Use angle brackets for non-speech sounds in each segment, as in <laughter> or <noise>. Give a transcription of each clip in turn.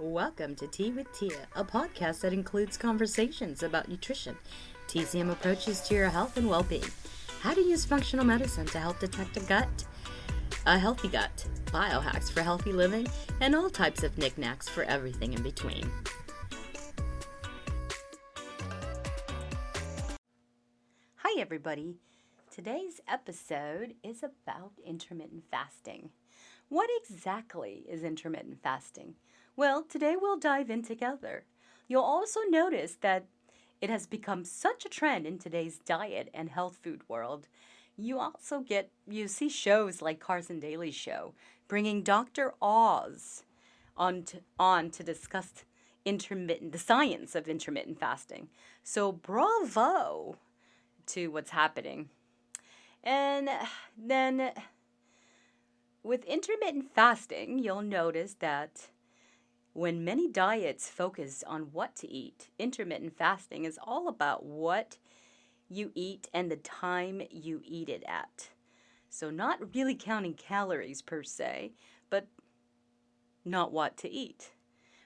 Welcome to Tea with Tia, a podcast that includes conversations about nutrition, TCM approaches to your health and well being, how to use functional medicine to help detect a gut, a healthy gut, biohacks for healthy living, and all types of knickknacks for everything in between. Hi, everybody. Today's episode is about intermittent fasting. What exactly is intermittent fasting? Well, today we'll dive in together. You'll also notice that it has become such a trend in today's diet and health food world. You also get you see shows like Carson Daly's show bringing Dr. Oz on to, on to discuss intermittent the science of intermittent fasting. So bravo to what's happening. And then with intermittent fasting, you'll notice that when many diets focus on what to eat, intermittent fasting is all about what you eat and the time you eat it at. So, not really counting calories per se, but not what to eat.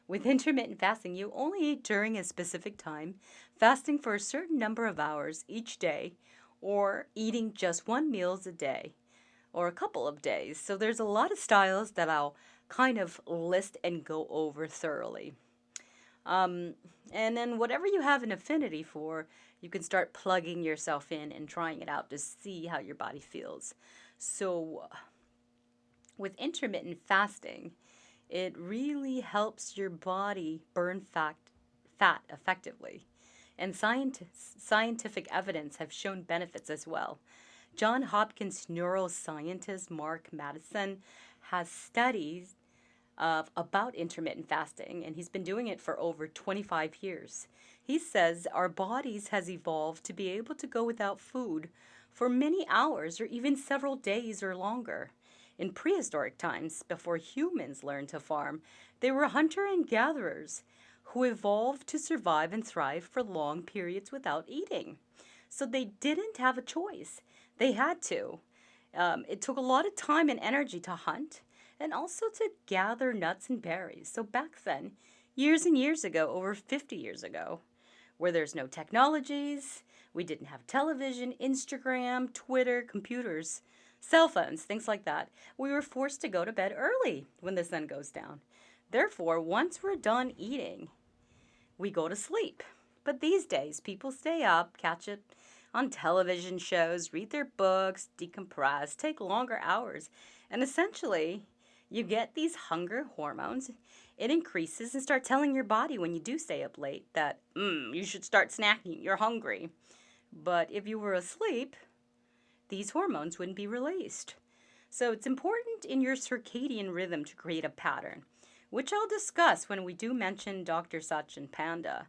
With intermittent fasting, you only eat during a specific time, fasting for a certain number of hours each day, or eating just one meals a day or a couple of days. So there's a lot of styles that I'll kind of list and go over thoroughly. Um, and then whatever you have an affinity for, you can start plugging yourself in and trying it out to see how your body feels. So, with intermittent fasting, it really helps your body burn fat, fat effectively. And scientific evidence have shown benefits as well. John Hopkins neuroscientist Mark Mattison has studies of about intermittent fasting and he's been doing it for over 25 years. He says our bodies has evolved to be able to go without food for many hours or even several days or longer. In prehistoric times, before humans learned to farm, they were hunter and gatherers who evolved to survive and thrive for long periods without eating. So they didn't have a choice. They had to. Um, it took a lot of time and energy to hunt and also to gather nuts and berries. So back then, years and years ago, over 50 years ago, where there's no technologies, we didn't have television, Instagram, Twitter, computers, cell phones, things like that, we were forced to go to bed early when the sun goes down. Therefore, once we're done eating, we go to sleep. But these days, people stay up, catch it on television shows, read their books, decompress, take longer hours. And essentially, you get these hunger hormones. It increases and start telling your body when you do stay up late that, mm, you should start snacking, you're hungry. But if you were asleep, these hormones wouldn't be released. So it's important in your circadian rhythm to create a pattern, which I'll discuss when we do mention Dr. Satchin Panda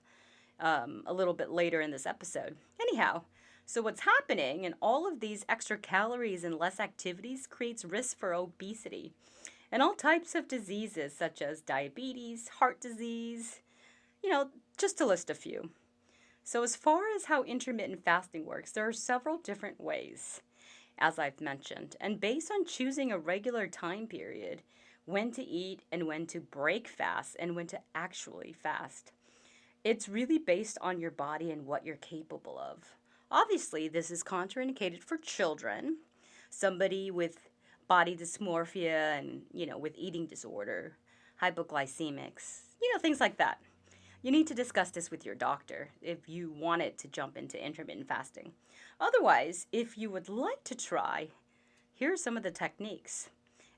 um, a little bit later in this episode. Anyhow, so, what's happening in all of these extra calories and less activities creates risk for obesity and all types of diseases such as diabetes, heart disease, you know, just to list a few. So, as far as how intermittent fasting works, there are several different ways, as I've mentioned, and based on choosing a regular time period, when to eat and when to break fast and when to actually fast. It's really based on your body and what you're capable of. Obviously, this is contraindicated for children, somebody with body dysmorphia and, you know, with eating disorder, hypoglycemics, you know, things like that. You need to discuss this with your doctor if you wanted to jump into intermittent fasting. Otherwise, if you would like to try, here are some of the techniques.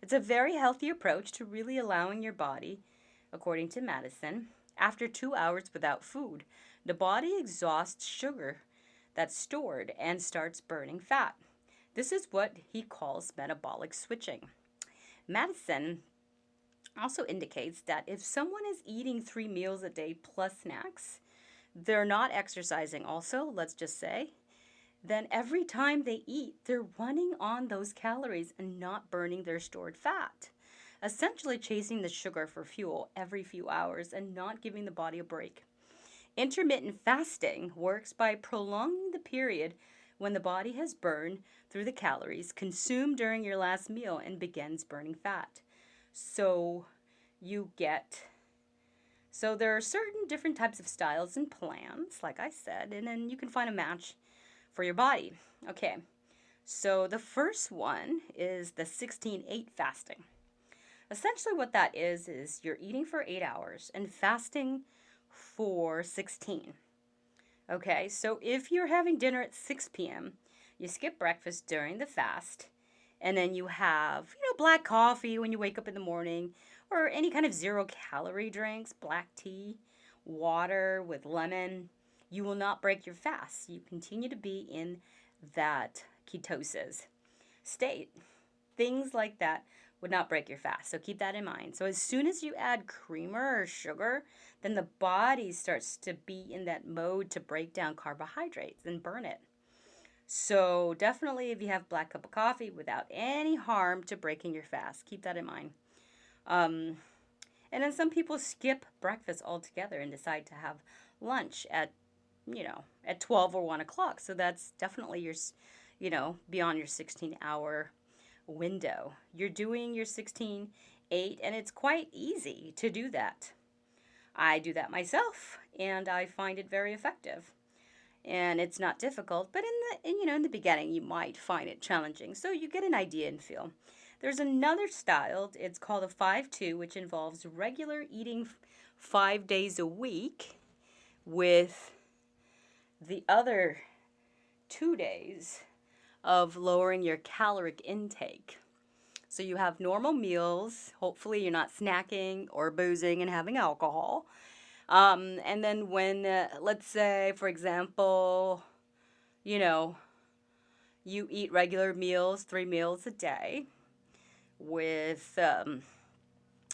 It's a very healthy approach to really allowing your body, according to Madison, after two hours without food, the body exhausts sugar that's stored and starts burning fat. This is what he calls metabolic switching. Madison also indicates that if someone is eating three meals a day plus snacks, they're not exercising, also, let's just say, then every time they eat, they're running on those calories and not burning their stored fat. Essentially, chasing the sugar for fuel every few hours and not giving the body a break. Intermittent fasting works by prolonging the period when the body has burned through the calories consumed during your last meal and begins burning fat. So you get So there are certain different types of styles and plans, like I said, and then you can find a match for your body. Okay. So the first one is the 16-8 fasting. Essentially what that is is you're eating for 8 hours and fasting for 16. Okay? So if you're having dinner at 6 p.m., you skip breakfast during the fast and then you have, you know, black coffee when you wake up in the morning or any kind of zero calorie drinks, black tea, water with lemon, you will not break your fast. You continue to be in that ketosis state. Things like that would not break your fast. So keep that in mind. So as soon as you add creamer or sugar, then the body starts to be in that mode to break down carbohydrates and burn it. So definitely if you have black cup of coffee without any harm to breaking your fast, keep that in mind. Um, and then some people skip breakfast altogether and decide to have lunch at, you know, at 12 or 1 o'clock. So that's definitely your, you know, beyond your 16 hour window. You're doing your 16 8, and it's quite easy to do that. I do that myself, and I find it very effective. And it's not difficult, but in the in, you know in the beginning you might find it challenging. So you get an idea and feel. There's another style, it's called a 5 2, which involves regular eating five days a week with the other two days of lowering your caloric intake. So you have normal meals. Hopefully, you're not snacking or boozing and having alcohol. Um, and then, when, uh, let's say, for example, you know, you eat regular meals, three meals a day with um,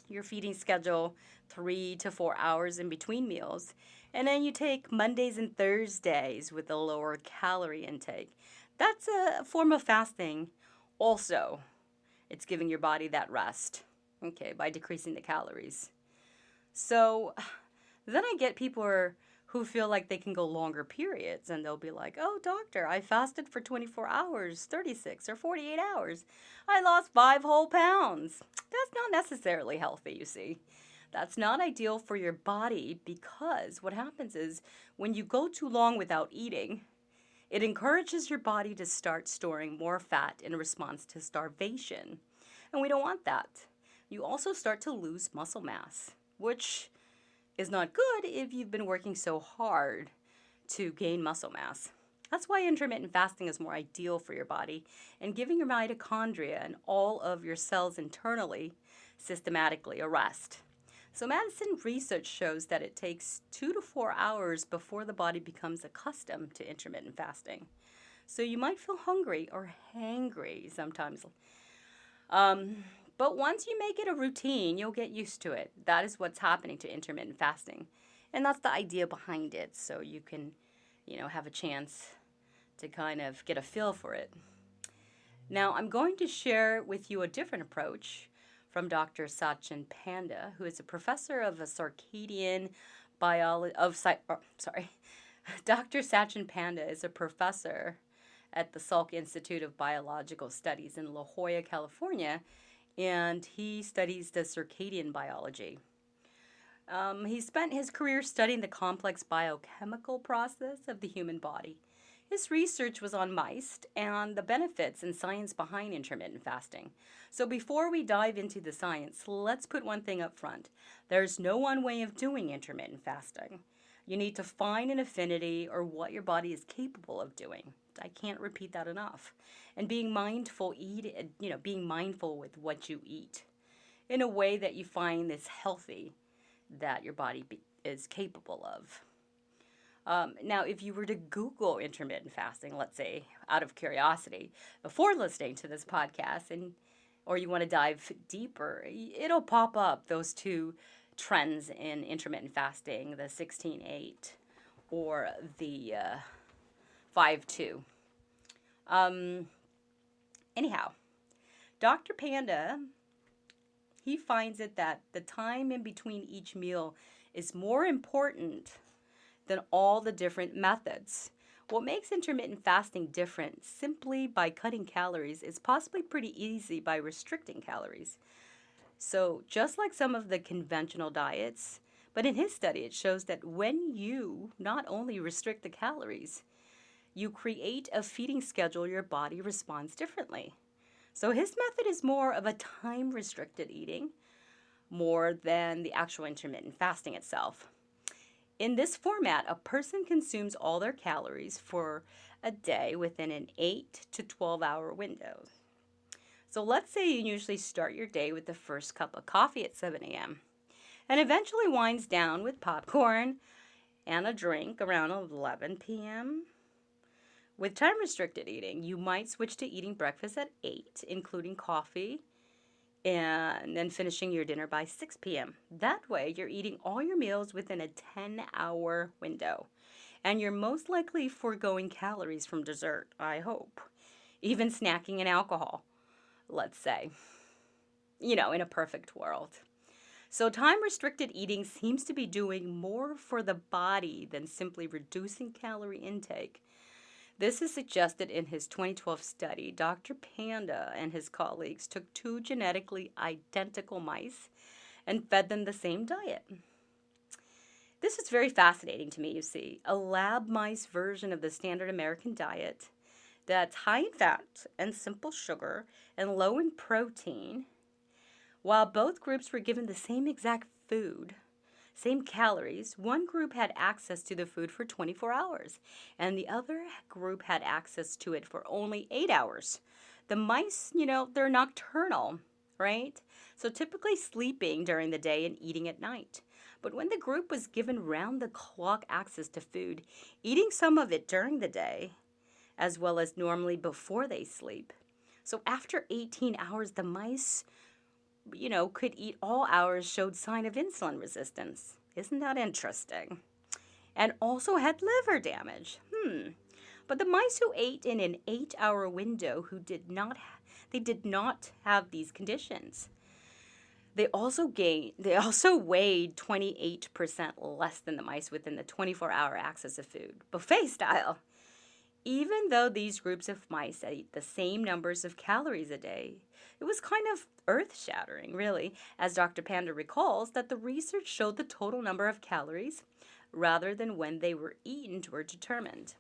your feeding schedule three to four hours in between meals. And then you take Mondays and Thursdays with a lower calorie intake. That's a form of fasting. Also, it's giving your body that rest, okay, by decreasing the calories. So then I get people who feel like they can go longer periods and they'll be like, oh, doctor, I fasted for 24 hours, 36 or 48 hours. I lost five whole pounds. That's not necessarily healthy, you see. That's not ideal for your body because what happens is when you go too long without eating, it encourages your body to start storing more fat in response to starvation. And we don't want that. You also start to lose muscle mass, which is not good if you've been working so hard to gain muscle mass. That's why intermittent fasting is more ideal for your body and giving your mitochondria and all of your cells internally systematically a rest. So, Madison research shows that it takes two to four hours before the body becomes accustomed to intermittent fasting. So, you might feel hungry or hangry sometimes. Um, but once you make it a routine, you'll get used to it. That is what's happening to intermittent fasting. And that's the idea behind it, so you can, you know, have a chance to kind of get a feel for it. Now, I'm going to share with you a different approach from Dr. Satchin Panda, who is a professor of a circadian biology of oh, sorry. <laughs> Dr. Satchin Panda is a professor at the Salk Institute of Biological Studies in La Jolla, California, and he studies the circadian biology. Um, he spent his career studying the complex biochemical process of the human body. His research was on mice and the benefits and science behind intermittent fasting. So, before we dive into the science, let's put one thing up front. There's no one way of doing intermittent fasting. You need to find an affinity or what your body is capable of doing. I can't repeat that enough. And being mindful, eat, you know, being mindful with what you eat in a way that you find this healthy that your body be, is capable of. Um, now, if you were to Google intermittent fasting, let's say out of curiosity, before listening to this podcast, and or you want to dive deeper, it'll pop up those two trends in intermittent fasting: the 16-8 or the uh, 5-2. Um, anyhow, Dr. Panda, he finds it that the time in between each meal is more important than all the different methods. What makes intermittent fasting different simply by cutting calories is possibly pretty easy by restricting calories. So, just like some of the conventional diets, But in his study, it shows that when you not only restrict the calories, you create a feeding schedule, your body responds differently. So his method is more of a time restricted eating more than the actual intermittent fasting itself. In this format, a person consumes all their calories for a day within an 8 to 12 hour window. So let's say you usually start your day with the first cup of coffee at 7 a.m. and eventually winds down with popcorn and a drink around 11 p.m. With time restricted eating, you might switch to eating breakfast at 8, including coffee, and then finishing your dinner by 6 p.m. That way, you're eating all your meals within a 10 hour window. And you're most likely foregoing calories from dessert, I hope. Even snacking and alcohol, let's say. You know, in a perfect world. So, time restricted eating seems to be doing more for the body than simply reducing calorie intake this is suggested in his 2012 study. Dr. Panda and his colleagues took two genetically identical mice and fed them the same diet. This is very fascinating to me, you see. A lab mice version of the standard American diet that's high in fat and simple sugar and low in protein, while both groups were given the same exact food same calories, one group had access to the food for 24 hours, and the other group had access to it for only eight hours. The mice, you know, they're nocturnal, right? So typically sleeping during the day and eating at night. But when the group was given round the clock access to food, eating some of it during the day, as well as normally before they sleep. So after 18 hours, the mice you know, could eat all hours showed sign of insulin resistance. Isn't that interesting? And also had liver damage. Hmm. But the mice who ate in an 8-hour window who did not they did not have these conditions. They also gained they also weighed 28% less than the mice within the 24-hour access of food, buffet style. Even though these groups of mice ate the same numbers of calories a day, it was kind of earth shattering, really, as Dr. Panda recalls that the research showed the total number of calories rather than when they were eaten were determined.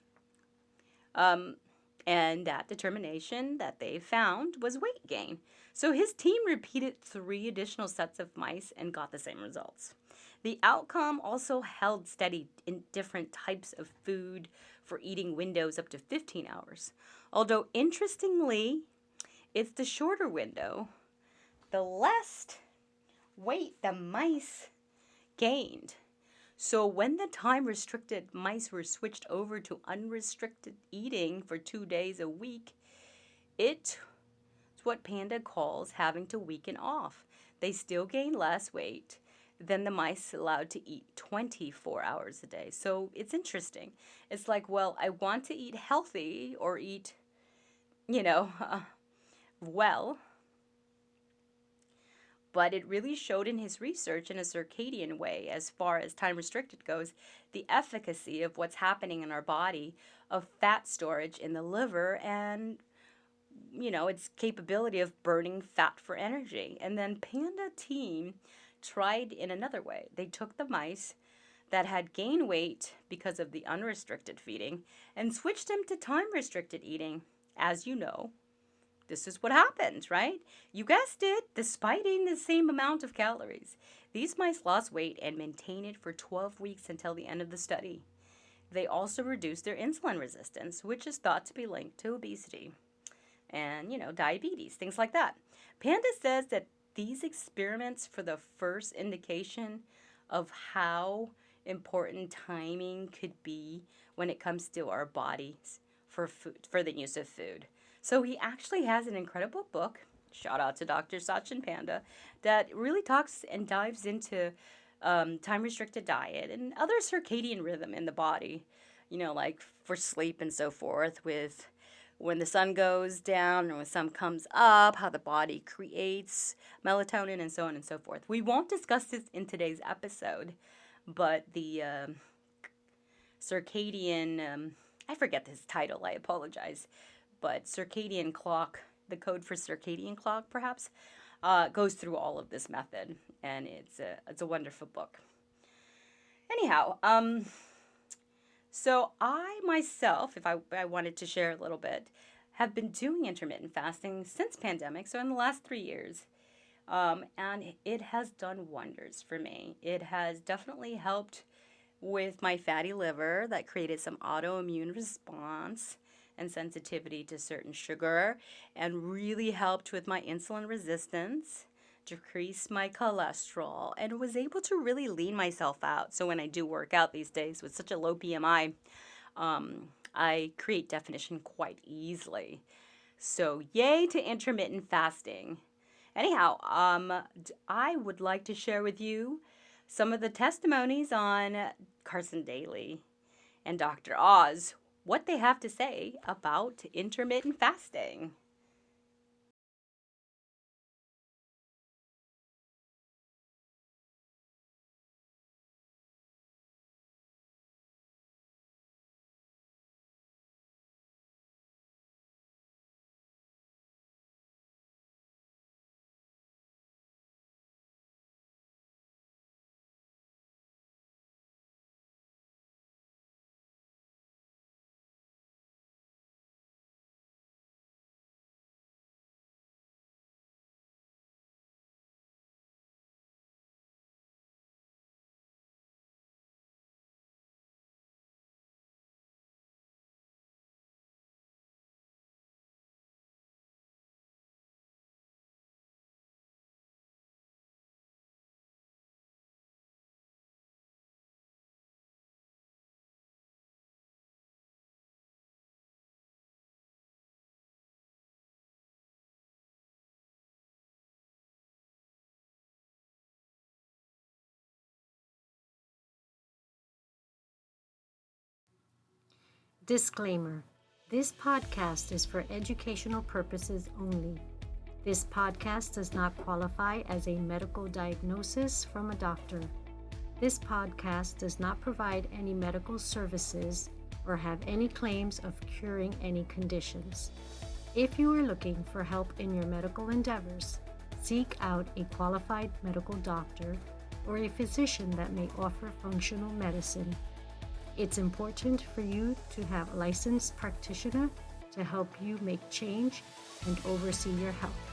Um, and that determination that they found was weight gain. So his team repeated three additional sets of mice and got the same results. The outcome also held steady in different types of food for eating windows up to 15 hours. Although interestingly, it's the shorter window, the less weight the mice gained. So when the time restricted mice were switched over to unrestricted eating for two days a week, it's what Panda calls having to weaken off. They still gain less weight than the mice allowed to eat 24 hours a day. So it's interesting. It's like, well, I want to eat healthy or eat, you know, uh, <laughs> well, but it really showed in his research in a circadian way, as far as time restricted goes, the efficacy of what's happening in our body of fat storage in the liver and you know its capability of burning fat for energy and then panda team tried in another way they took the mice that had gained weight because of the unrestricted feeding and switched them to time restricted eating as you know this is what happened, right? You guessed it, despite eating the same amount of calories. These mice lost weight and maintained it for 12 weeks until the end of the study. They also reduced their insulin resistance, which is thought to be linked to obesity and, you know, diabetes, things like that. Panda says that these experiments for the first indication of how important timing could be when it comes to our bodies for food for the use of food. So he actually has an incredible book, shout out to Dr. Satchin Panda, that really talks and dives into um, time restricted diet and other circadian rhythm in the body, you know, like for sleep and so forth, with when the sun goes down and when sun comes up, how the body creates melatonin and so on and so forth. We won't discuss this in today's episode, but the uh, circadian, um, I forget this title, I apologize but circadian clock, the code for circadian clock, perhaps, uh, goes through all of this method, and it's a it's a wonderful book. Anyhow, um, so I myself, if I, I wanted to share a little bit, have been doing intermittent fasting since pandemic, so in the last three years. Um, and it has done wonders for me. It has definitely helped with my fatty liver that created some autoimmune response and sensitivity to certain sugar and really helped with my insulin resistance decreased my cholesterol and was able to really lean myself out. So when i do work out these days with such a low bmi um, i create definition quite easily. So yay to intermittent fasting. Anyhow um, i would like to share with you some of the testimonies on carson daly and dr oz what they have to say about intermittent fasting. Disclaimer This podcast is for educational purposes only. This podcast does not qualify as a medical diagnosis from a doctor. This podcast does not provide any medical services or have any claims of curing any conditions. If you are looking for help in your medical endeavors, seek out a qualified medical doctor or a physician that may offer functional medicine it's important for you to have a licensed practitioner to help you make change and oversee your health.